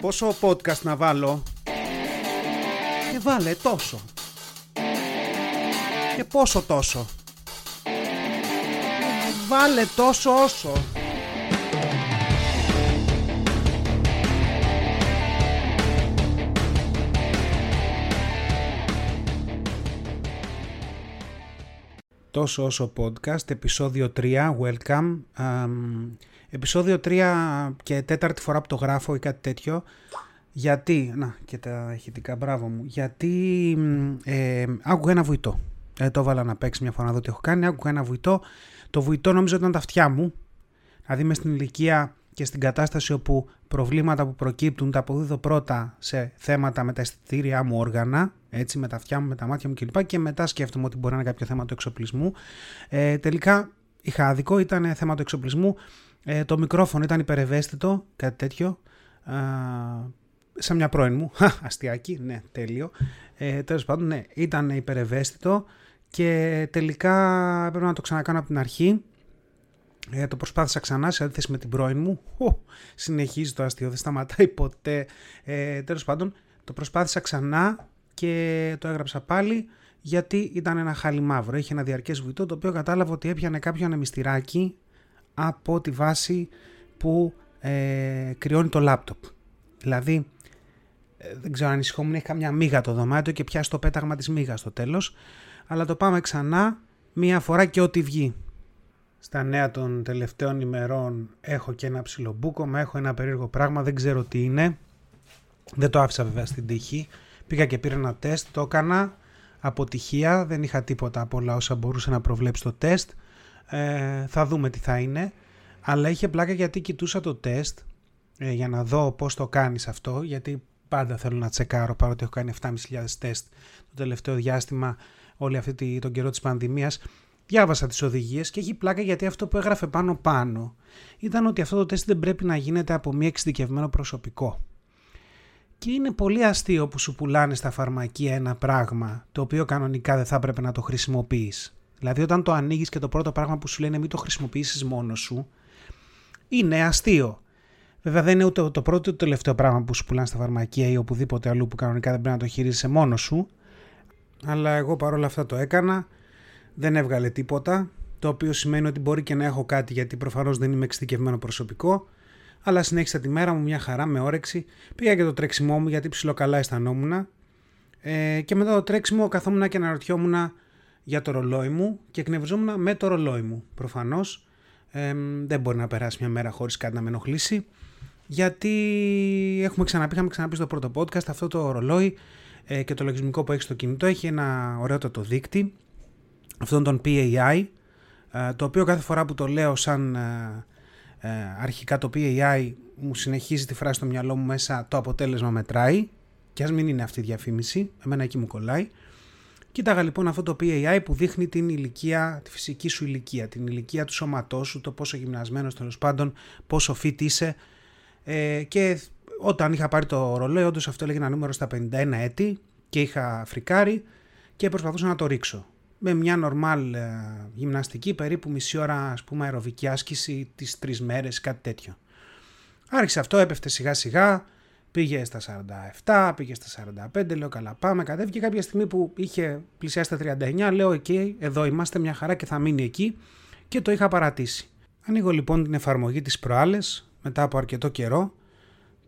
Πόσο podcast να βάλω; Και βάλε τόσο. Και πόσο τόσο. Βάλε τόσο όσο. Τόσο όσο podcast, επεισόδιο 3, welcome. Um, επεισόδιο 3 και τέταρτη φορά που το γράφω ή κάτι τέτοιο. Γιατί, να και τα ηχητικά, μπράβο μου, γιατί ε, άκουγα ένα βουητό. Ε, το έβαλα να παίξει μια φορά να δω τι έχω κάνει, άκουγα ένα βουητό. Το βουητό νομίζω ήταν τα αυτιά μου. Δηλαδή είμαι στην ηλικία και στην κατάσταση όπου προβλήματα που προκύπτουν τα αποδίδω πρώτα σε θέματα με τα αισθητήριά μου όργανα, έτσι, με τα αυτιά μου, με τα μάτια μου κλπ. Και μετά σκέφτομαι ότι μπορεί να είναι κάποιο θέμα του εξοπλισμού. Ε, τελικά είχα άδικο, ήταν θέμα του εξοπλισμού. Ε, το μικρόφωνο ήταν υπερευαίσθητο, κάτι τέτοιο. Ε, σαν μια πρώην μου. Αστιάκι, ναι, τέλειο. Ε, Τέλος πάντων, ναι, ήταν υπερευαίσθητο και τελικά έπρεπε να το ξανακάνω από την αρχή. Ε, το προσπάθησα ξανά σε αντίθεση με την πρώην μου. Ο, συνεχίζει το αστείο, δεν σταματάει ποτέ. Ε, τέλος πάντων, το προσπάθησα ξανά και το έγραψα πάλι γιατί ήταν ένα χάλι μαύρο. Είχε ένα διαρκές βουητό το οποίο κατάλαβα ότι έπιανε κάποιο ανεμιστηράκι από τη βάση που ε, κρυώνει το λάπτοπ. Δηλαδή, ε, δεν ξέρω αν ανησυχόμουν, έχει καμιά μίγα το δωμάτιο και πιάσει το πέταγμα της μίγας στο τέλος. Αλλά το πάμε ξανά μία φορά και ό,τι βγει. Στα νέα των τελευταίων ημερών έχω και ένα ψιλομπούκομα, έχω ένα περίεργο πράγμα, δεν ξέρω τι είναι. Δεν το άφησα βέβαια στην τύχη. Πήγα και πήρα ένα τεστ, το έκανα αποτυχία, δεν είχα τίποτα από όλα όσα μπορούσε να προβλέψει το τεστ. Ε, θα δούμε τι θα είναι. Αλλά είχε πλάκα γιατί κοιτούσα το τεστ ε, για να δω πώς το κάνεις αυτό, γιατί πάντα θέλω να τσεκάρω παρότι έχω κάνει 7.500 τεστ το τελευταίο διάστημα όλη αυτή τον καιρό της πανδημίας διάβασα τις οδηγίες και έχει πλάκα γιατί αυτό που έγραφε πάνω πάνω ήταν ότι αυτό το τεστ δεν πρέπει να γίνεται από μη εξειδικευμένο προσωπικό. Και είναι πολύ αστείο που σου πουλάνε στα φαρμακεία ένα πράγμα το οποίο κανονικά δεν θα έπρεπε να το χρησιμοποιείς. Δηλαδή όταν το ανοίγεις και το πρώτο πράγμα που σου λένε μην το χρησιμοποιήσεις μόνος σου είναι αστείο. Βέβαια δεν είναι ούτε το πρώτο ούτε το τελευταίο πράγμα που σου πουλάνε στα φαρμακεία ή οπουδήποτε αλλού που κανονικά δεν πρέπει να το χειρίζεσαι μόνος σου. Αλλά εγώ παρόλα αυτά το έκανα δεν έβγαλε τίποτα, το οποίο σημαίνει ότι μπορεί και να έχω κάτι γιατί προφανώς δεν είμαι εξειδικευμένο προσωπικό, αλλά συνέχισα τη μέρα μου μια χαρά με όρεξη, πήγα και το τρέξιμό μου γιατί ψιλοκαλά αισθανόμουν ε, και μετά το τρέξιμο καθόμουν και αναρωτιόμουν για το ρολόι μου και εκνευριζόμουν με το ρολόι μου. Προφανώς ε, δεν μπορεί να περάσει μια μέρα χωρίς κάτι να με ενοχλήσει γιατί έχουμε ξαναπεί, είχαμε ξαναπεί στο πρώτο podcast αυτό το ρολόι ε, και το λογισμικό που έχει στο κινητό έχει ένα ωραιότατο δείκτη αυτόν τον PAI, ε, το οποίο κάθε φορά που το λέω σαν ε, ε, αρχικά το PAI μου συνεχίζει τη φράση στο μυαλό μου μέσα το αποτέλεσμα μετράει και ας μην είναι αυτή η διαφήμιση, εμένα εκεί μου κολλάει. Κοίταγα λοιπόν αυτό το PAI που δείχνει την ηλικία, τη φυσική σου ηλικία, την ηλικία του σώματός σου, το πόσο γυμνασμένος τέλος πάντων, πόσο fit είσαι. Ε, και όταν είχα πάρει το ρολόι όντως αυτό έλεγε ένα νούμερο στα 51 έτη και είχα φρικάρει και προσπαθούσα να το ρίξω. Με μια νορμάλ ε, γυμναστική περίπου μισή ώρα ας πούμε αεροβική άσκηση τις τρεις μέρες κάτι τέτοιο. Άρχισε αυτό, έπεφτε σιγά σιγά, πήγε στα 47, πήγε στα 45, λέω καλά πάμε, κατέβηκε κάποια στιγμή που είχε πλησιάσει τα 39, λέω εκεί, εδώ είμαστε μια χαρά και θα μείνει εκεί και το είχα παρατήσει. Ανοίγω λοιπόν την εφαρμογή της προάλλες μετά από αρκετό καιρό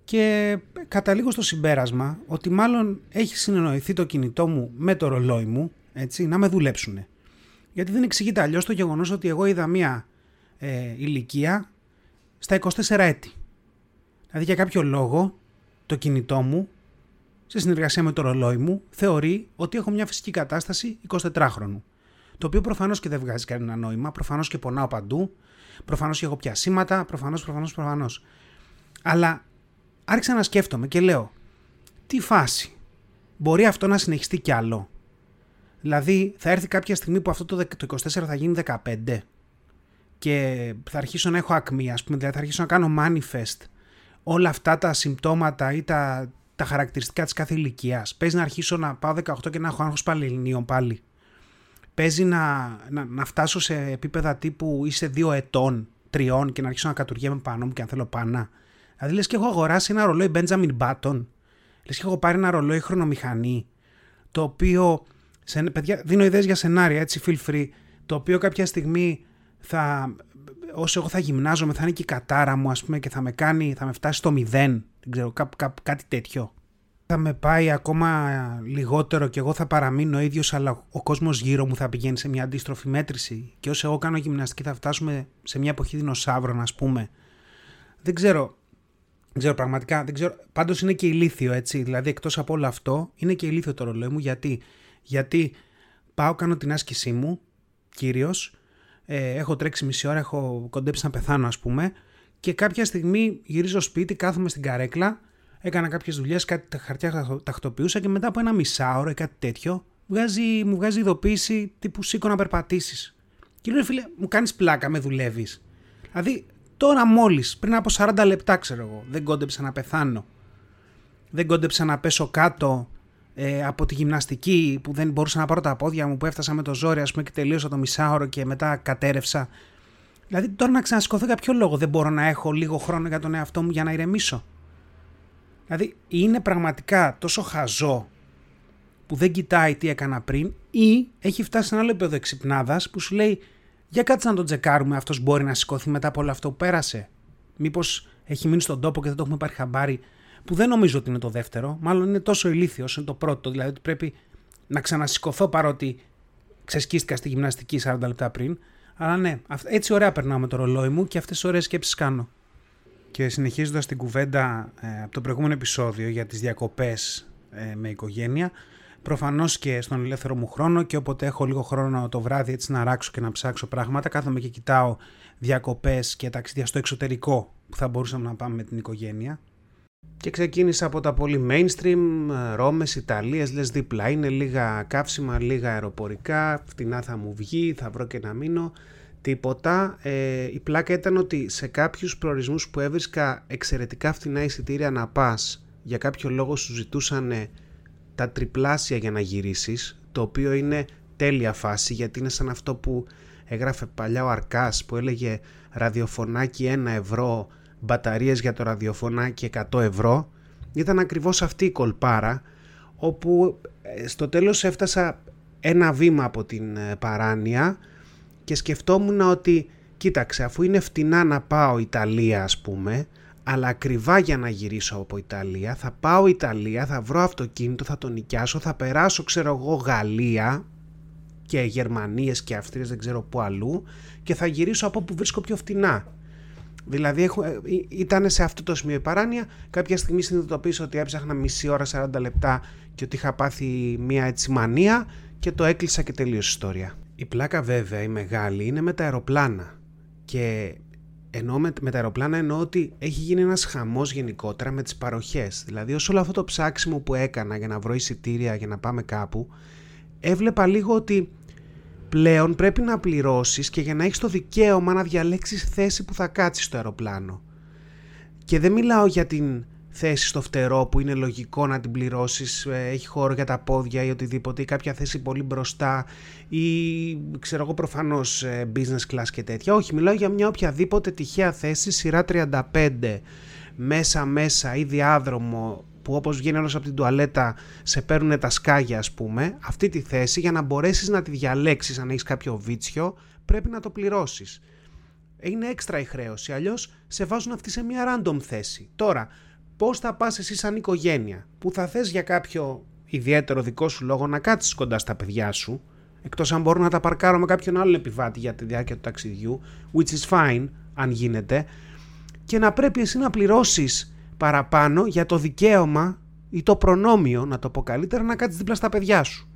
και καταλήγω στο συμπέρασμα ότι μάλλον έχει συνεννοηθεί το κινητό μου με το ρολόι μου έτσι, να με δουλέψουν. Γιατί δεν εξηγείται αλλιώς το γεγονός ότι εγώ είδα μία ε, ηλικία στα 24 έτη. Δηλαδή για κάποιο λόγο το κινητό μου, σε συνεργασία με το ρολόι μου, θεωρεί ότι έχω μια φυσική κατάσταση 24χρονου. Το οποίο προφανώς και δεν βγάζει κανένα νόημα, προφανώς και πονάω παντού, προφανώς και έχω πιασίματα, προφανώς, προφανώς, προφανώς. Αλλά άρχισα να σκέφτομαι και λέω, τι φάση, μπορεί αυτό να συνεχιστεί κι άλλο; Δηλαδή θα έρθει κάποια στιγμή που αυτό το 24 θα γίνει 15 και θα αρχίσω να έχω ακμή, ας πούμε, δηλαδή θα αρχίσω να κάνω manifest όλα αυτά τα συμπτώματα ή τα, τα χαρακτηριστικά της κάθε ηλικίας. Παίζει να αρχίσω να πάω 18 και να έχω άγχος παλαιολινίων πάλι. Παίζει να, να, να, φτάσω σε επίπεδα τύπου είσαι δύο ετών, τριών και να αρχίσω να κατουργέμαι πάνω μου και αν θέλω πάνα. Δηλαδή λες και έχω αγοράσει ένα ρολόι Benjamin Button. Λες και έχω πάρει ένα ρολόι χρονομηχανή. Το οποίο, σε, παιδιά, δίνω ιδέες για σενάρια, έτσι feel free. Το οποίο κάποια στιγμή θα, όσο εγώ θα γυμνάζομαι, θα είναι και η κατάρα μου, ας πούμε, και θα με κάνει, θα με φτάσει στο μηδέν. Δεν ξέρω, κά, κά, κάτι τέτοιο. Θα με πάει ακόμα λιγότερο και εγώ θα παραμείνω ίδιος, αλλά ο κόσμος γύρω μου θα πηγαίνει σε μια αντίστροφη μέτρηση. Και όσο εγώ κάνω γυμναστική θα φτάσουμε σε μια εποχή δεινοσαύρων, ας πούμε. Δεν ξέρω, δεν ξέρω πραγματικά, δεν ξέρω. Πάντως είναι και ηλίθιο έτσι, δηλαδή εκτός από όλο αυτό είναι και ηλίθιο το ρολόι μου γιατί, γιατί πάω κάνω την άσκησή μου, κύριος, ε, έχω τρέξει μισή ώρα, έχω κοντέψει να πεθάνω ας πούμε και κάποια στιγμή γυρίζω σπίτι, κάθομαι στην καρέκλα, έκανα κάποιες δουλειές, κάτι τα χαρτιά τακτοποιούσα και μετά από ένα μισάωρο ή κάτι τέτοιο βγάζει, μου βγάζει ειδοποίηση τύπου σήκω να περπατήσεις. Και λέω φίλε, μου κάνεις πλάκα, με δουλεύεις. Δηλαδή τώρα μόλις, πριν από 40 λεπτά ξέρω εγώ, δεν κόντεψα να πεθάνω. Δεν κόντεψα να πέσω κάτω ε, από τη γυμναστική που δεν μπορούσα να πάρω τα πόδια μου που έφτασα με το ζόρι ας πούμε και τελείωσα το μισάωρο και μετά κατέρευσα. Δηλαδή τώρα να ξανασηκωθώ για ποιο λόγο δεν μπορώ να έχω λίγο χρόνο για τον εαυτό μου για να ηρεμήσω; Δηλαδή είναι πραγματικά τόσο χαζό που δεν κοιτάει τι έκανα πριν ή έχει φτάσει σε ένα άλλο επίπεδο εξυπνάδας που σου λέει για κάτσε να τον τσεκάρουμε αυτός μπορεί να σηκωθεί μετά από όλο αυτό που πέρασε. Μήπως έχει μείνει στον τόπο και δεν το έχουμε πάρει χαμπάρι που δεν νομίζω ότι είναι το δεύτερο, μάλλον είναι τόσο ηλίθιος όσο είναι το πρώτο, δηλαδή ότι πρέπει να ξανασηκωθώ παρότι ξεσκίστηκα στη γυμναστική 40 λεπτά πριν. Αλλά ναι, έτσι ωραία περνάω με το ρολόι μου και αυτές τις ωραίες σκέψεις κάνω. Και συνεχίζοντας την κουβέντα ε, από το προηγούμενο επεισόδιο για τις διακοπές ε, με οικογένεια, προφανώς και στον ελεύθερο μου χρόνο και όποτε έχω λίγο χρόνο το βράδυ έτσι να ράξω και να ψάξω πράγματα, κάθομαι και κοιτάω διακοπές και ταξίδια στο εξωτερικό που θα μπορούσαμε να πάμε με την οικογένεια και ξεκίνησα από τα πολύ mainstream, ε, Ρώμες, Ιταλίες, λες δίπλα. Είναι λίγα καύσιμα, λίγα αεροπορικά, φτηνά θα μου βγει, θα βρω και να μείνω. Τίποτα. Ε, η πλάκα ήταν ότι σε κάποιους προορισμούς που έβρισκα εξαιρετικά φτηνά εισιτήρια να πας, για κάποιο λόγο σου ζητούσαν τα τριπλάσια για να γυρίσεις, το οποίο είναι τέλεια φάση γιατί είναι σαν αυτό που έγραφε παλιά ο Αρκάς που έλεγε ραδιοφωνάκι 1 ευρώ μπαταρίες για το ραδιοφωνάκι 100 ευρώ ήταν ακριβώς αυτή η κολπάρα όπου ε, στο τέλος έφτασα ένα βήμα από την ε, παράνοια και σκεφτόμουν ότι κοίταξε αφού είναι φτηνά να πάω Ιταλία ας πούμε αλλά ακριβά για να γυρίσω από Ιταλία θα πάω Ιταλία, θα βρω αυτοκίνητο, θα το νοικιάσω, θα περάσω ξέρω εγώ Γαλλία και Γερμανίες και Αυστρίες δεν ξέρω που αλλού και θα γυρίσω από που βρίσκω πιο φτηνά. Δηλαδή έχω, ε, ήταν σε αυτό το σημείο η παράνοια. Κάποια στιγμή συνειδητοποίησα ότι έψαχνα μισή ώρα 40 λεπτά και ότι είχα πάθει μια έτσι μανία και το έκλεισα και τελείωσε η ιστορία. Η πλάκα βέβαια η μεγάλη είναι με τα αεροπλάνα και ενώ με, με τα αεροπλάνα εννοώ ότι έχει γίνει ένας χαμός γενικότερα με τις παροχές. Δηλαδή όσο όλο αυτό το ψάξιμο που έκανα για να βρω εισιτήρια για να πάμε κάπου έβλεπα λίγο ότι πλέον πρέπει να πληρώσεις και για να έχεις το δικαίωμα να διαλέξεις θέση που θα κάτσεις στο αεροπλάνο. Και δεν μιλάω για την θέση στο φτερό που είναι λογικό να την πληρώσεις, ε, έχει χώρο για τα πόδια ή οτιδήποτε ή κάποια θέση πολύ μπροστά ή ξέρω εγώ προφανώς ε, business class και τέτοια. Όχι, μιλάω για μια οποιαδήποτε τυχαία θέση σειρά 35 μέσα μέσα ή διάδρομο που όπως βγαίνει όλος από την τουαλέτα σε παίρνουν τα σκάγια ας πούμε, αυτή τη θέση για να μπορέσεις να τη διαλέξεις αν έχεις κάποιο βίτσιο πρέπει να το πληρώσεις. Είναι έξτρα η χρέωση, αλλιώς σε βάζουν αυτή σε μια random θέση. Τώρα, πώς θα πας εσύ σαν οικογένεια που θα θες για κάποιο ιδιαίτερο δικό σου λόγο να κάτσεις κοντά στα παιδιά σου, εκτός αν μπορώ να τα παρκάρω με κάποιον άλλο επιβάτη για τη διάρκεια του ταξιδιού, which is fine αν γίνεται, και να πρέπει εσύ να πληρώσεις παραπάνω για το δικαίωμα ή το προνόμιο, να το πω καλύτερα, να κάτσεις δίπλα στα παιδιά σου.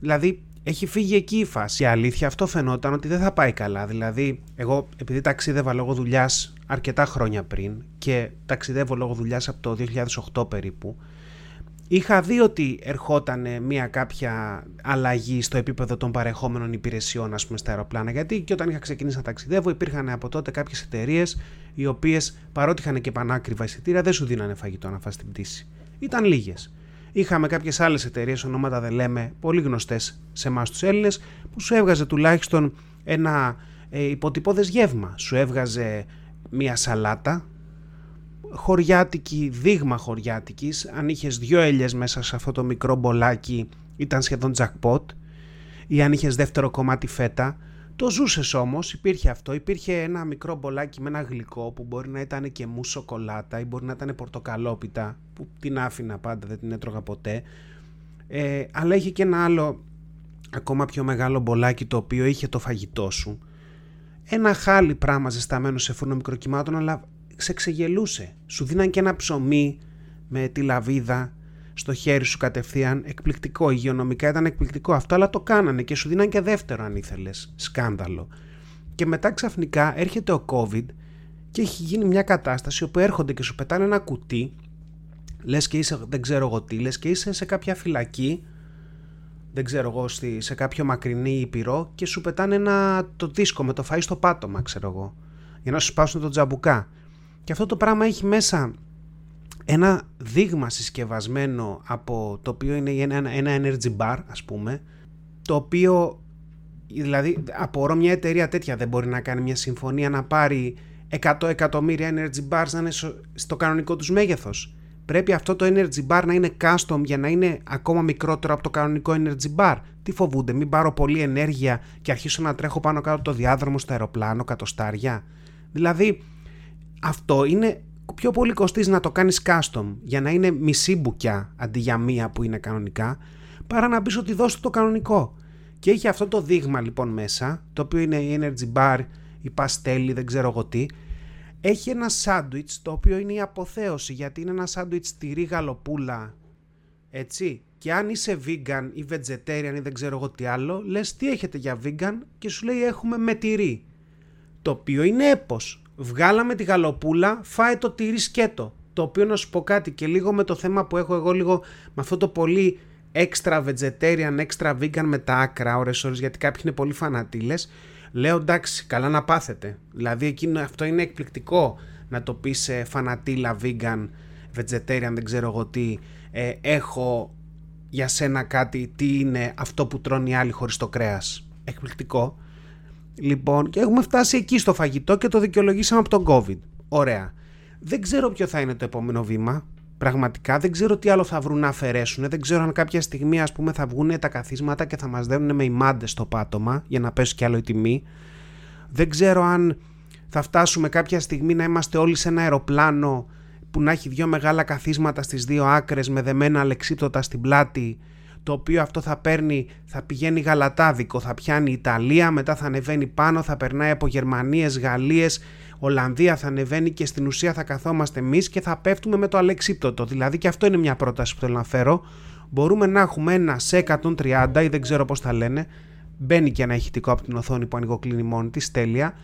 Δηλαδή, έχει φύγει εκεί η φάση. Η αλήθεια αυτό φαινόταν ότι δεν θα πάει καλά. Δηλαδή, εγώ επειδή ταξίδευα λόγω δουλειάς αρκετά χρόνια πριν και ταξιδεύω λόγω δουλειάς από το 2008 περίπου, είχα δει ότι ερχόταν μια κάποια αλλαγή στο επίπεδο των παρεχόμενων υπηρεσιών ας πούμε στα αεροπλάνα γιατί και όταν είχα ξεκινήσει να ταξιδεύω υπήρχαν από τότε κάποιες εταιρείες οι οποίες παρότι είχαν και πανάκριβα εισιτήρια δεν σου δίνανε φαγητό να φας την πτήση. Ήταν λίγες. Είχαμε κάποιες άλλες εταιρείες, ονόματα δεν λέμε, πολύ γνωστές σε εμάς τους Έλληνες που σου έβγαζε τουλάχιστον ένα ε, υποτυπώδες γεύμα. Σου έβγαζε μια σαλάτα χωριάτικη, δείγμα χωριάτικης, αν είχες δυο έλιες μέσα σε αυτό το μικρό μπολάκι ήταν σχεδόν jackpot ή αν είχες δεύτερο κομμάτι φέτα, το ζούσες όμως, υπήρχε αυτό. Υπήρχε ένα μικρό μπολάκι με ένα γλυκό που μπορεί να ήταν και μου σοκολάτα ή μπορεί να ήταν πορτοκαλόπιτα που την άφηνα πάντα, δεν την έτρωγα ποτέ. Ε, αλλά είχε και ένα άλλο ακόμα πιο μεγάλο μπολάκι το οποίο είχε το φαγητό σου. Ένα χάλι πράγμα ζεσταμένο σε φούρνο μικροκυμάτων αλλά σε ξεγελούσε. Σου δίναν και ένα ψωμί με τη λαβίδα στο χέρι σου κατευθείαν. Εκπληκτικό, υγειονομικά ήταν εκπληκτικό αυτό, αλλά το κάνανε και σου δίναν και δεύτερο αν ήθελες. Σκάνδαλο. Και μετά ξαφνικά έρχεται ο COVID και έχει γίνει μια κατάσταση όπου έρχονται και σου πετάνε ένα κουτί, λες και είσαι, δεν ξέρω εγώ τι, λες και είσαι σε κάποια φυλακή, δεν ξέρω εγώ, σε κάποιο μακρινή ήπειρο και σου πετάνε ένα, το δίσκο με το φαΐ στο πάτωμα, ξέρω εγώ, για να σου σπάσουν το τζαμπουκά. Και αυτό το πράγμα έχει μέσα ένα δείγμα συσκευασμένο από το οποίο είναι ένα, ένα energy bar ας πούμε το οποίο δηλαδή απορώ μια εταιρεία τέτοια δεν μπορεί να κάνει μια συμφωνία να πάρει 100 εκατομμύρια energy bars να είναι στο κανονικό τους μέγεθος. Πρέπει αυτό το energy bar να είναι custom για να είναι ακόμα μικρότερο από το κανονικό energy bar. Τι φοβούνται μην πάρω πολλή ενέργεια και αρχίσω να τρέχω πάνω κάτω το διάδρομο στο αεροπλάνο κατοστάρια. Δηλαδή αυτό είναι πιο πολύ κοστίζει να το κάνεις custom για να είναι μισή μπουκιά αντί για μία που είναι κανονικά παρά να πεις ότι δώσω το κανονικό. Και έχει αυτό το δείγμα λοιπόν μέσα, το οποίο είναι η energy bar, η παστέλη, δεν ξέρω εγώ τι. Έχει ένα σάντουιτς το οποίο είναι η αποθέωση γιατί είναι ένα σάντουιτς τυρί γαλοπούλα, έτσι. Και αν είσαι vegan ή vegetarian ή δεν ξέρω εγώ τι άλλο, λες τι έχετε για vegan και σου λέει έχουμε με τυρί. Το οποίο είναι έπος βγάλαμε τη γαλοπούλα, φάει το τυρί σκέτο. Το οποίο να σου πω κάτι και λίγο με το θέμα που έχω εγώ λίγο με αυτό το πολύ extra vegetarian, extra vegan με τα άκρα ώρες ώρες γιατί κάποιοι είναι πολύ φανατήλες λέω εντάξει καλά να πάθετε. Δηλαδή εκείνο, αυτό είναι εκπληκτικό να το πεις σε φανατήλα vegan vegetarian δεν ξέρω εγώ τι ε, έχω για σένα κάτι τι είναι αυτό που τρώνε οι άλλοι χωρίς το κρέας. Εκπληκτικό Λοιπόν, και έχουμε φτάσει εκεί στο φαγητό και το δικαιολογήσαμε από τον COVID. Ωραία. Δεν ξέρω ποιο θα είναι το επόμενο βήμα. Πραγματικά δεν ξέρω τι άλλο θα βρουν να αφαιρέσουν. Δεν ξέρω αν κάποια στιγμή ας πούμε θα βγουν τα καθίσματα και θα μας δένουν με ημάντες στο πάτωμα για να πέσει κι άλλο η τιμή. Δεν ξέρω αν θα φτάσουμε κάποια στιγμή να είμαστε όλοι σε ένα αεροπλάνο που να έχει δύο μεγάλα καθίσματα στις δύο άκρες με δεμένα αλεξίπτωτα στην πλάτη το οποίο αυτό θα παίρνει, θα πηγαίνει γαλατάδικο, θα πιάνει Ιταλία, μετά θα ανεβαίνει πάνω, θα περνάει από Γερμανίες, Γαλλίες, Ολλανδία θα ανεβαίνει και στην ουσία θα καθόμαστε εμείς και θα πέφτουμε με το αλεξίπτωτο. Δηλαδή και αυτό είναι μια πρόταση που θέλω να φέρω. Μπορούμε να έχουμε ένα σε 130 ή δεν ξέρω πώς θα λένε. Μπαίνει και ένα ηχητικό από την οθόνη που ανοιγοκλίνει μόνη της, τέλεια.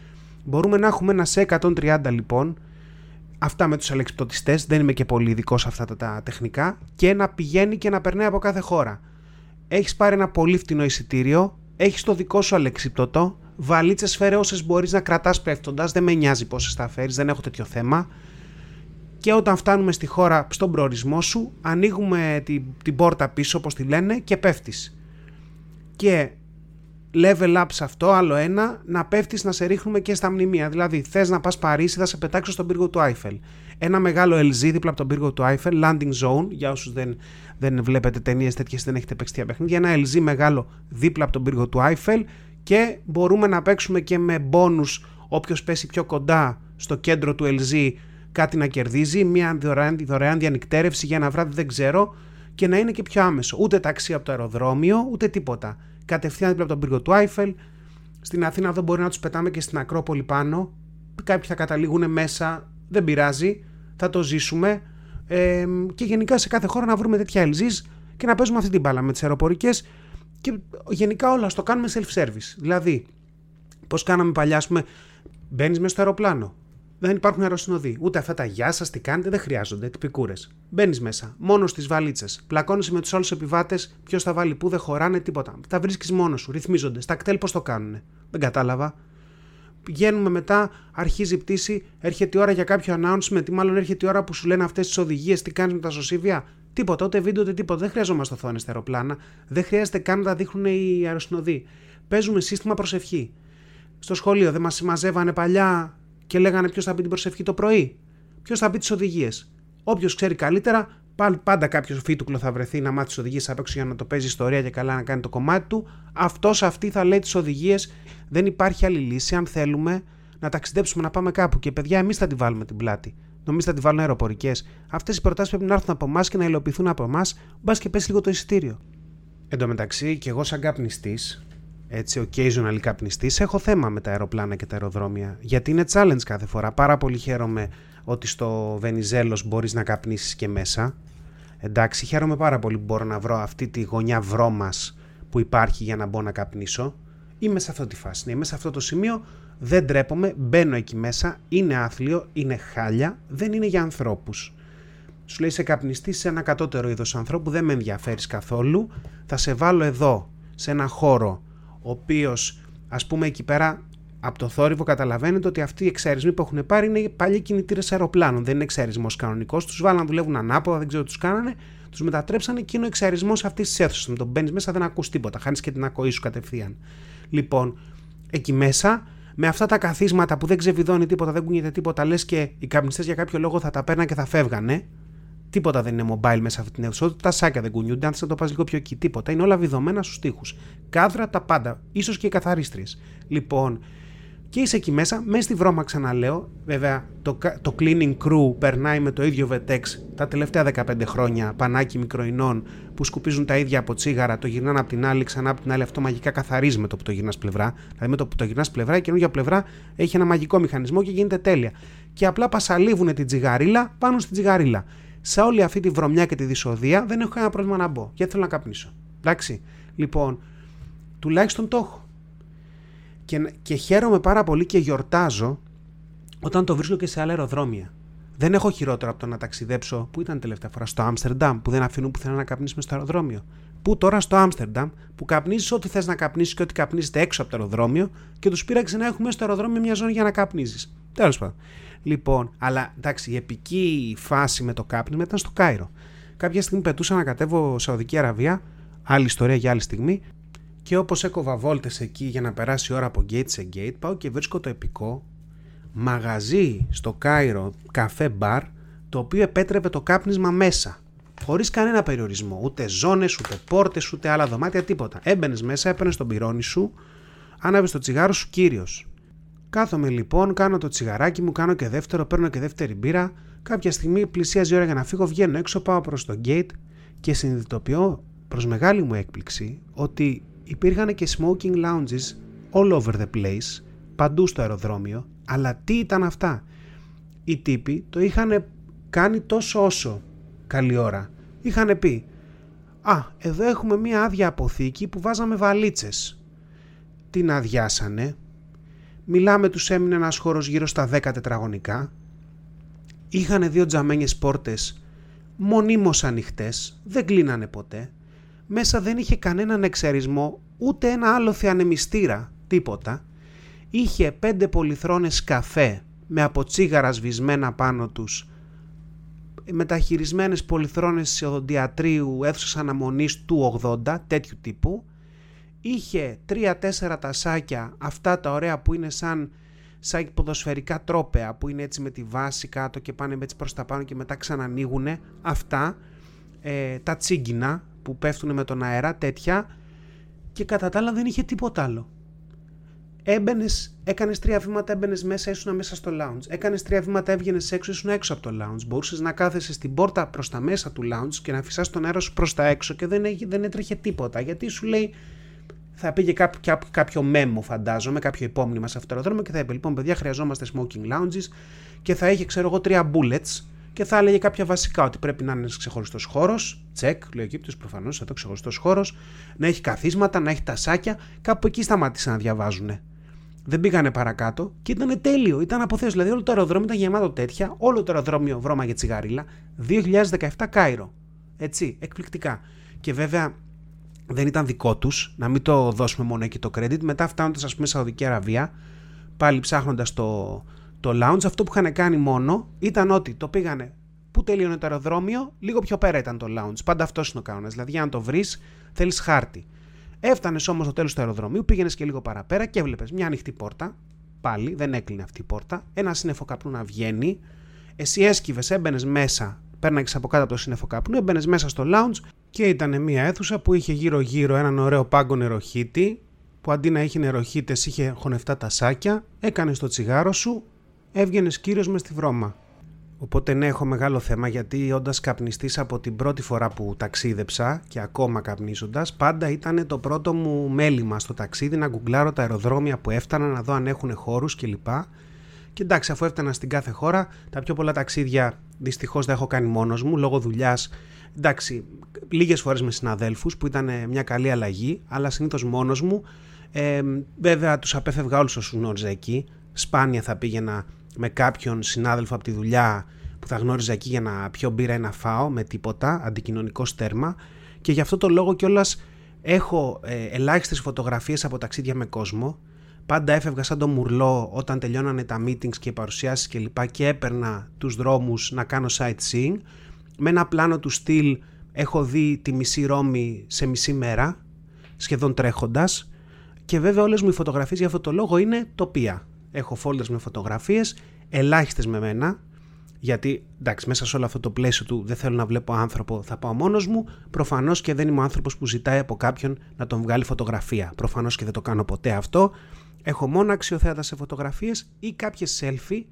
Μπορούμε να έχουμε ένα σε 130 λοιπόν. Αυτά με τους αλεξιπτωτιστές, δεν είμαι και πολύ ειδικός σε αυτά τα τεχνικά. Και να πηγαίνει και να περνάει από κάθε χώρα έχεις πάρει ένα πολύ φτηνό εισιτήριο, έχεις το δικό σου αλεξίπτωτο, βαλίτσες φέρε όσε μπορείς να κρατάς πέφτοντας, δεν με νοιάζει πόσες θα φέρεις, δεν έχω τέτοιο θέμα. Και όταν φτάνουμε στη χώρα, στον προορισμό σου, ανοίγουμε την, την πόρτα πίσω, όπως τη λένε, και πέφτεις. Και level up σε αυτό, άλλο ένα, να πέφτεις να σε ρίχνουμε και στα μνημεία. Δηλαδή, θες να πας Παρίσι, θα σε πετάξω στον πύργο του Άιφελ. Ένα μεγάλο LZ δίπλα από τον πύργο του Άιφελ, landing zone, για όσους δεν δεν βλέπετε ταινίες τέτοιες, δεν έχετε παίξει τέτοια παιχνίδια. Ένα LZ μεγάλο δίπλα από τον πύργο του Eiffel και μπορούμε να παίξουμε και με bonus όποιος πέσει πιο κοντά στο κέντρο του LZ κάτι να κερδίζει, μια δωρεάν, δωρεάν διανυκτέρευση για ένα βράδυ δεν ξέρω και να είναι και πιο άμεσο. Ούτε ταξί από το αεροδρόμιο, ούτε τίποτα. Κατευθείαν δίπλα από τον πύργο του Eiffel. Στην Αθήνα εδώ μπορεί να τους πετάμε και στην Ακρόπολη πάνω. Κάποιοι θα καταλήγουν μέσα, δεν πειράζει, θα το ζήσουμε ε, και γενικά σε κάθε χώρα να βρούμε τέτοια LGs και να παίζουμε αυτή την μπάλα με τις αεροπορικές και γενικά όλα το κάνουμε self-service. Δηλαδή, πώς κάναμε παλιά, ας πούμε, μπαίνεις μέσα στο αεροπλάνο. Δεν υπάρχουν αεροσυνοδοί. Ούτε αυτά τα γεια σας, τι κάνετε, δεν χρειάζονται. Τυπικούρες. Μπαίνεις μέσα, μόνος στις βαλίτσες. Πλακώνεσαι με τους άλλους επιβάτες, ποιος θα βάλει πού, δεν χωράνε, τίποτα. Τα βρίσκεις μόνος σου, ρυθμίζονται. Στα κτέλ πώς το κάνουν. Δεν κατάλαβα πηγαίνουμε μετά, αρχίζει η πτήση, έρχεται η ώρα για κάποιο announcement ή μάλλον έρχεται η ώρα που σου λένε αυτές τις οδηγίες, τι κάνεις με τα σωσίβια. Τίποτα, ούτε βίντεο, ούτε τίποτα. Δεν χρειαζόμαστε οθόνες στα αεροπλάνα. Δεν χρειάζεται καν να τα δείχνουν οι αεροσυνοδοί. Παίζουμε σύστημα προσευχή. Στο σχολείο δεν μας συμμαζεύανε παλιά και λέγανε ποιος θα πει την προσευχή το πρωί. Ποιος θα πει τις οδηγίες. Όποιος ξέρει καλύτερα, πάντα κάποιος φίτουκλο θα βρεθεί να μάθει τις οδηγίες απ' έξω για να το παίζει ιστορία και καλά να κάνει το κομμάτι του. Αυτός αυτή θα λέει τις οδηγίες. Δεν υπάρχει άλλη λύση. Αν θέλουμε να ταξιδέψουμε να πάμε κάπου και παιδιά, εμείς θα τη βάλουμε την πλάτη. Νομίζω θα τη βάλουν αεροπορικές. Αυτές οι προτάσεις πρέπει να έρθουν από εμάς και να υλοποιηθούν από εμάς, μπας και πέσει λίγο το εισιτήριο. Εν τω μεταξύ, και εγώ σαν καπνιστής, έτσι, occasional καπνιστής, έχω θέμα με τα αεροπλάνα και τα αεροδρόμια. Γιατί είναι challenge κάθε φορά. Πάρα πολύ χαίρομαι ότι στο Βενιζέλος μπορείς να καπνίσεις και μέσα. Εντάξει, χαίρομαι πάρα πολύ που μπορώ να βρω αυτή τη γωνιά βρώμας που υπάρχει για να μπω να καπνίσω. Είμαι σε αυτή τη φάση. Ναι, είμαι σε αυτό το σημείο δεν τρέπομαι, μπαίνω εκεί μέσα, είναι άθλιο, είναι χάλια, δεν είναι για ανθρώπους. Σου λέει σε καπνιστή σε ένα κατώτερο είδος ανθρώπου, δεν με ενδιαφέρεις καθόλου. Θα σε βάλω εδώ, σε ένα χώρο, ο οποίος ας πούμε εκεί πέρα από το θόρυβο καταλαβαίνετε ότι αυτοί οι εξαρισμοί που έχουν πάρει είναι παλιοί κινητήρες αεροπλάνων. Δεν είναι εξαρισμό κανονικός. Τους βάλαν να δουλεύουν ανάποδα, δεν ξέρω τι τους κάνανε. Τους μετατρέψανε και είναι ο εξαρισμό αυτής της αίθουσας. Με τον μπαίνεις μέσα δεν ακούς τίποτα. Χάνεις και την ακοή σου κατευθείαν. Λοιπόν, εκεί μέσα με αυτά τα καθίσματα που δεν ξεβιδώνει τίποτα, δεν κουνιέται τίποτα, λες και οι καπνιστές για κάποιο λόγο θα τα παίρναν και θα φεύγανε. Τίποτα δεν είναι mobile μέσα αυτή την αίθουσα. τα σάκια δεν κουνιούνται. Αν θες να το πας λίγο πιο εκεί, τίποτα. Είναι όλα βιδωμένα στους τοίχου. Κάδρα τα πάντα. σω και οι καθαρίστριες. Λοιπόν, και είσαι εκεί μέσα, μέσα στη βρώμα ξαναλέω. Βέβαια, το, το cleaning crew περνάει με το ίδιο Vetex τα τελευταία 15 χρόνια, πανάκι μικροϊνών που σκουπίζουν τα ίδια από τσίγαρα, το γυρνάνε από την άλλη, ξανά από την άλλη. Αυτό μαγικά καθαρίζει με το που το γυρνάς πλευρά. Δηλαδή, με το που το γυρνάς πλευρά, η καινούργια πλευρά έχει ένα μαγικό μηχανισμό και γίνεται τέλεια. Και απλά πασαλίβουν την τσιγαρίλα πάνω στην τσιγαρίλα. Σε όλη αυτή τη βρωμιά και τη δυσοδεία δεν έχω κανένα πρόβλημα να μπω. Γιατί θέλω να καπνίσω. Εντάξει. Λοιπόν, τουλάχιστον το έχω και, και χαίρομαι πάρα πολύ και γιορτάζω όταν το βρίσκω και σε άλλα αεροδρόμια. Δεν έχω χειρότερο από το να ταξιδέψω. Πού ήταν τελευταία φορά, στο Άμστερνταμ, που δεν αφήνουν πουθενά να καπνίσει με στο αεροδρόμιο. Πού τώρα στο Άμστερνταμ, που καπνίζεις ό,τι θες να καπνίσεις και ό,τι καπνίζεται έξω από το αεροδρόμιο και τους πήραξε να έχουμε στο αεροδρόμιο μια ζώνη για να καπνίζεις. Τέλος πάντων. Λοιπόν, αλλά εντάξει, η επική φάση με το κάπνισμα ήταν στο Κάιρο. Κάποια στιγμή πετούσα να κατέβω Σαουδική Αραβία, άλλη ιστορία για άλλη στιγμή, και όπως έκοβα βόλτες εκεί για να περάσει η ώρα από gate σε gate, πάω και βρίσκω το επικό μαγαζί στο Κάιρο, καφέ μπαρ, το οποίο επέτρεπε το κάπνισμα μέσα. Χωρίς κανένα περιορισμό. Ούτε ζώνες, ούτε πόρτες, ούτε άλλα δωμάτια, τίποτα. Έμπαινες μέσα, έπαιρνες τον πυρόνι σου, άναβες το τσιγάρο σου κύριος. Κάθομαι λοιπόν, κάνω το τσιγαράκι μου, κάνω και δεύτερο, παίρνω και δεύτερη μπύρα. Κάποια στιγμή πλησιάζει η ώρα για να φύγω, βγαίνω έξω, πάω προς το gate και συνειδητοποιώ προς μεγάλη μου έκπληξη ότι υπήρχαν και smoking lounges all over the place, παντού στο αεροδρόμιο, αλλά τι ήταν αυτά; Οι τύποι το είχαν κάνει τόσο όσο καλή ώρα. Είχαν πει «Α, εδώ έχουμε μία άδεια αποθήκη που βάζαμε βαλίτσες». Την αδειάσανε. Μιλάμε τους έμεινε ένας χώρος γύρω στα 10 τετραγωνικά. Είχαν δύο τζαμένιες πόρτες μονίμως ανοιχτές, δεν κλείνανε ποτέ μέσα δεν είχε κανέναν εξαιρισμό, ούτε ένα άλλο θεανεμιστήρα, τίποτα. Είχε πέντε πολυθρόνες καφέ με αποτσίγαρα σβησμένα πάνω τους, μεταχειρισμένες πολυθρόνες οδοντιατρίου αίθουσας αναμονής του 80, τέτοιου τύπου. Είχε τρία-τέσσερα τασάκια, αυτά τα ωραία που είναι σαν, σαν ποδοσφαιρικά τρόπεα, που είναι έτσι με τη βάση κάτω και πάνε έτσι προς τα πάνω και μετά ξανανοίγουν. Αυτά, ε, τα τσίγκινα, που πέφτουν με τον αέρα, τέτοια και κατά τα άλλα δεν είχε τίποτα άλλο. Έμπαινες, έκανες τρία βήματα, έμπαινες μέσα, ήσουν μέσα στο lounge. Έκανες τρία βήματα, έβγαινες έξω, ήσουν έξω από το lounge. Μπορούσες να κάθεσαι στην πόρτα προς τα μέσα του lounge και να φυσά τον αέρα σου προς τα έξω και δεν, δεν έτρεχε τίποτα. Γιατί σου λέει, θα πήγε κάποιο, κάποιο μέμο, φαντάζομαι, κάποιο υπόμνημα σε αυτό το αεροδρόμιο και θα είπε: Λοιπόν, παιδιά, χρειαζόμαστε smoking lounges και θα είχε, ξέρω εγώ, τρία bullets και θα έλεγε κάποια βασικά ότι πρέπει να είναι ένας ξεχωριστός χώρος. Τσεκ, λέει ο Αιγύπτιος, προφανώς εδώ ξεχωριστός χώρος. Να έχει καθίσματα, να έχει τασάκια. Κάπου εκεί σταμάτησαν να διαβάζουν. Δεν πήγανε παρακάτω και ήταν τέλειο. Ήταν αποθέω. Δηλαδή όλο το αεροδρόμιο ήταν γεμάτο τέτοια. Όλο το αεροδρόμιο βρώμα για τσιγαρίλα. 2017 Κάιρο. Έτσι, εκπληκτικά. Και βέβαια δεν ήταν δικό τους, να μην το δώσουμε μόνο εκεί το credit. Μετά φτάνοντας, ας πούμε, Σαουδική Αραβία, πάλι ψάχνοντας το, το lounge αυτό που είχαν κάνει μόνο ήταν ότι το πήγανε που τελείωνε το αεροδρόμιο, λίγο πιο πέρα ήταν το lounge. Πάντα αυτός είναι ο κανόνας. Δηλαδή, για να το βρεις, θέλεις χάρτη. Έφτανες όμως στο τέλος του αεροδρομίου, πήγαινες και λίγο παραπέρα και έβλεπες μια ανοιχτή πόρτα. Πάλι δεν έκλεινε αυτή η πόρτα. Ένα σύννεφο καπνού να βγαίνει. Εσύ έσκυβες, έμπαινες μέσα, πέρναγες από κάτω από το σύννεφο καπνού, έμπαινες μέσα στο lounge και ήταν μια αίθουσα που είχε γύρω-γύρω έναν ωραίο πάγκο νεροχύτη, που αντί να έχει νεροχύτες είχε χωνευτά τα σάκια, έκανες το τσιγάρο σου, έβγαινες κύριος μες στη βρώμα. Οπότε ναι, έχω μεγάλο θέμα γιατί όντας καπνιστής από την πρώτη φορά που ταξίδεψα και ακόμα καπνίζοντας, πάντα ήταν το πρώτο μου μέλημα στο ταξίδι να γκουγκλάρω τα αεροδρόμια που έφτανα, να δω αν έχουν χώρους κλπ. Και εντάξει, αφού έφτανα στην κάθε χώρα, τα πιο πολλά ταξίδια δυστυχώς δεν έχω κάνει μόνος μου λόγω δουλειάς. Εντάξει, λίγες φορές με συναδέλφους που ήταν μια καλή αλλαγή, αλλά συνήθως μόνος μου. Ε, βέβαια, τους απέφευγα όλους όσους γνώριζα εκεί. Σπάνια θα πήγαινα με κάποιον συνάδελφο από τη δουλειά που θα γνώριζα εκεί για να πιω μπύρα ή να φάω με τίποτα, αντικοινωνικό στέρμα. Και γι' αυτό το λόγο κιόλας έχω ε, ελάχιστες φωτογραφίες από ταξίδια με κόσμο. Πάντα έφευγα σαν το μουρλό όταν τελειώνανε τα meetings και οι παρουσιάσεις και λοιπά και έπαιρνα τους δρόμους να κάνω sightseeing. Με ένα πλάνο του στυλ έχω δει τη μισή Ρώμη σε μισή μέρα, σχεδόν τρέχοντας. Και βέβαια όλες μου οι φωτογραφίες για αυτό το λόγο είναι τοπία. Έχω folders με φωτογραφίες, ελάχιστες με μένα, γιατί εντάξει, μέσα σε όλο αυτό το πλαίσιο του δεν θέλω να βλέπω άνθρωπο, θα πάω μόνος μου. Προφανώς και δεν είμαι ο άνθρωπος που ζητάει από κάποιον να τον βγάλει φωτογραφία. Προφανώς και δεν το κάνω ποτέ αυτό. Έχω μόνο αξιοθέατα σε φωτογραφίες ή κάποιε selfie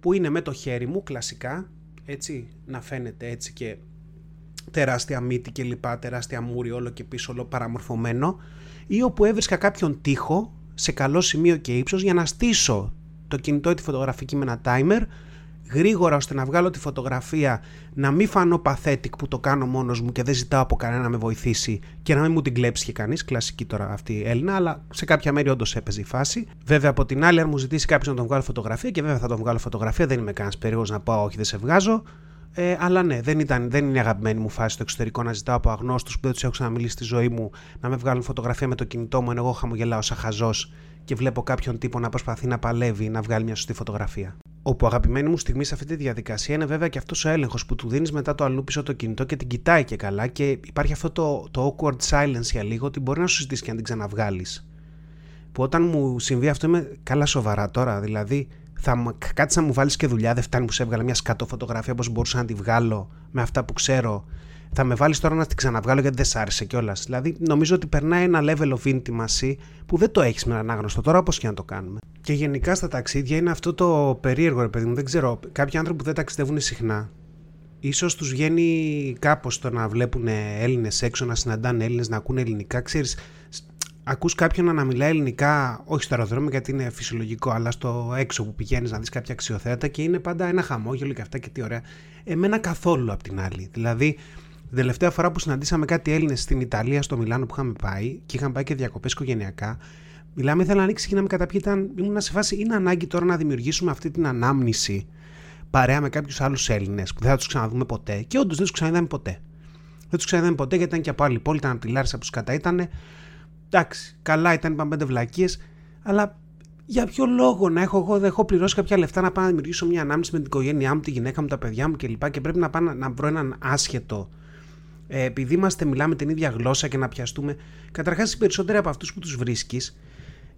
που είναι με το χέρι μου, κλασικά, έτσι, να φαίνεται έτσι και τεράστια μύτη και λοιπά, τεράστια μούρη όλο και πίσω όλο παραμορφωμένο ή όπου έβρισκα κάποιον τοίχο σε καλό σημείο και ύψος για να στήσω το κινητό ή τη φωτογραφική με ένα timer γρήγορα ώστε να βγάλω τη φωτογραφία, να μην φανώ pathetic που το κάνω μόνος μου και δεν ζητάω από κανένα να με βοηθήσει και να μην μου την κλέψει και κανείς, κλασική τώρα αυτή η Έλληνα, αλλά σε κάποια μέρη όντως έπαιζε η φάση. Βέβαια από την άλλη αν μου ζητήσει κάποιος να τον βγάλω φωτογραφία και βέβαια θα τον βγάλω φωτογραφία, δεν είμαι κανένας περίεργος να πω όχι δεν σε βγάζω, ε, αλλά ναι, δεν, ήταν, δεν είναι η αγαπημένη μου φάση στο εξωτερικό να ζητάω από αγνώστους που δεν τους έχω ξαναμιλήσει στη ζωή μου να με βγάλουν φωτογραφία με το κινητό μου, ενώ εγώ χαμογελάω σαν χαζός και βλέπω κάποιον τύπο να προσπαθεί να παλεύει να βγάλει μια σωστή φωτογραφία. Όπου αγαπημένη μου στιγμή σε αυτή τη διαδικασία είναι βέβαια και αυτός ο έλεγχος που του δίνεις μετά το αλλού πίσω το κινητό και την κοιτάει και καλά και υπάρχει αυτό το, το awkward silence για λίγο ότι μπορεί να σου ζητήσει και να την ξαναβγάλεις. Που όταν μου συμβεί αυτό είμαι καλά σοβαρά τώρα. Δηλαδή, θα κάτσει να μου βάλεις και δουλειά, δεν φτάνει που σε έβγαλα μια σκατό φωτογραφία όπω μπορούσα να τη βγάλω με αυτά που ξέρω θα με βάλεις τώρα να την ξαναβγάλω γιατί δεν σ' άρεσε κιόλας. Δηλαδή, νομίζω ότι περνάει ένα level of intimacy που δεν το έχεις με έναν άγνωστο τώρα, όπως και να το κάνουμε. Και γενικά στα ταξίδια είναι αυτό το περίεργο, ρε παιδί μου. Δεν ξέρω, κάποιοι άνθρωποι που δεν ταξιδεύουν συχνά, ίσως τους βγαίνει κάπως το να βλέπουν Έλληνες έξω, να συναντάνε Έλληνες, να ακούνε ελληνικά. Ξέρεις, ακούς κάποιον να μιλάει ελληνικά, όχι στο αεροδρόμιο γιατί είναι φυσιολογικό, αλλά στο έξω που πηγαίνεις να δεις κάποια αξιοθέατα και είναι πάντα ένα χαμόγελο και αυτά και τι ωραία. Εμένα καθόλου απ' την άλλη. Δηλαδή, την τελευταία φορά που συναντήσαμε κάτι Έλληνες στην Ιταλία, στο Μιλάνο που είχαμε πάει και είχαμε πάει και διακοπές οικογενειακά, μιλάμε, ήθελα να ανοίξει και να με καταπιεί. Ήταν, ήμουν σε φάση, είναι ανάγκη τώρα να δημιουργήσουμε αυτή την ανάμνηση παρέα με κάποιους άλλους Έλληνες που δεν θα τους ξαναδούμε ποτέ. Και όντως δεν τους ξαναδάμε ποτέ. Δεν τους ξαναδάμε ποτέ γιατί ήταν και από άλλη πόλη, ήταν από τη Λάρισα που κατά ήταν. Εντάξει, καλά ήταν, είπαμε πέντε βλακίες, αλλά για ποιο λόγο να έχω εγώ, δεν έχω πληρώσει κάποια λεφτά να πάω να δημιουργήσω μια ανάμνηση με την οικογένειά μου, τη γυναίκα μου, τα παιδιά μου κλπ. Και, και πρέπει να πάω να, να βρω έναν άσχετο ε, επειδή είμαστε, μιλάμε την ίδια γλώσσα και να πιαστούμε. Καταρχάς, οι περισσότεροι από αυτούς που τους βρίσκεις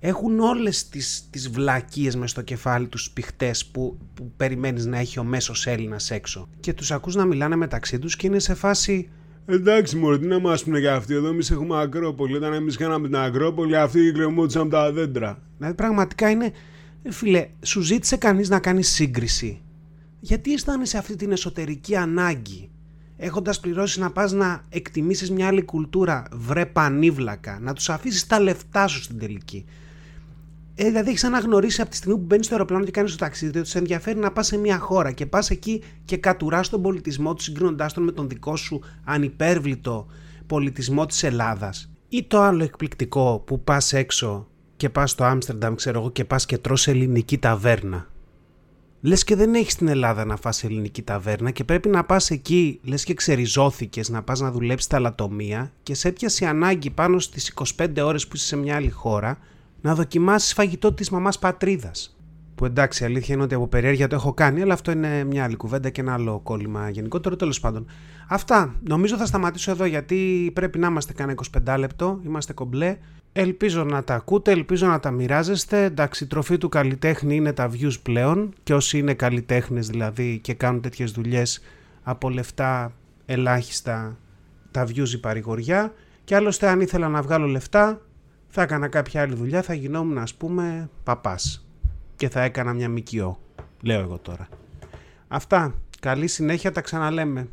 έχουν όλες τις τις βλακίες μες στο κεφάλι τους πιχτέ που, που περιμένεις να έχει ο μέσος Έλληνας έξω. Και τους ακούς να μιλάνε μεταξύ τους και είναι σε φάση. Εντάξει, Μωρή, τι να μας πούνε για αυτοί εδώ. Εμείς έχουμε Ακρόπολη. Όταν εμείς κάναμε την Ακρόπολη, αυτοί κρεμόντουσαν τα δέντρα. Δηλαδή, πραγματικά είναι. Ε, φίλε, σου ζήτησε κανείς να κάνει σύγκριση; Γιατί αισθάνεσαι αυτή την εσωτερική ανάγκη έχοντας πληρώσει να πας να εκτιμήσεις μια άλλη κουλτούρα, βρε πανίβλακα, να τους αφήσεις τα λεφτά σου στην τελική; Ε, δηλαδή έχεις αναγνωρίσει από τη στιγμή που μπαίνεις στο αεροπλάνο και κάνεις το ταξίδι ότι σε ενδιαφέρει να πας σε μια χώρα και πας εκεί και κατουράς τον πολιτισμό του συγκρίνοντάς τον με τον δικό σου ανυπέρβλητο πολιτισμό της Ελλάδας. Ή το άλλο εκπληκτικό που πας έξω και πας στο Άμστερνταμ, ξέρω εγώ, και πας και τρως ελληνική ταβέρνα λες και δεν έχεις στην Ελλάδα να φας ελληνική ταβέρνα και πρέπει να πας εκεί, λες και ξεριζώθηκες να πας να δουλέψεις τα λατομεία και σε έπιασε ανάγκη πάνω στις 25 ώρες που είσαι σε μια άλλη χώρα να δοκιμάσεις φαγητό της μαμάς πατρίδας. Που εντάξει, αλήθεια είναι ότι από περιέργεια το έχω κάνει, αλλά αυτό είναι μια άλλη κουβέντα και ένα άλλο κόλλημα γενικότερο. Τέλος πάντων, αυτά. Νομίζω θα σταματήσω εδώ γιατί πρέπει να είμαστε κανένα 25 λεπτό. Είμαστε κομπλέ. Ελπίζω να τα ακούτε, ελπίζω να τα μοιράζεστε. Εντάξει, η τροφή του καλλιτέχνη είναι τα views πλέον και όσοι είναι καλλιτέχνες δηλαδή και κάνουν τέτοιες δουλειές από λεφτά ελάχιστα τα views η παρηγοριά και άλλωστε αν ήθελα να βγάλω λεφτά θα έκανα κάποια άλλη δουλειά, θα γινόμουν ας πούμε παπάς και θα έκανα μια μικιό, λέω εγώ τώρα. Αυτά, καλή συνέχεια, τα ξαναλέμε.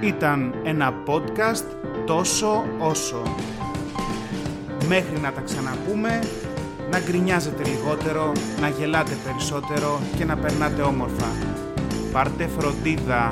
Ήταν ένα podcast τόσο όσο. Μέχρι να τα ξαναπούμε, να γκρινιάζετε λιγότερο, να γελάτε περισσότερο και να περνάτε όμορφα. Πάρτε φροντίδα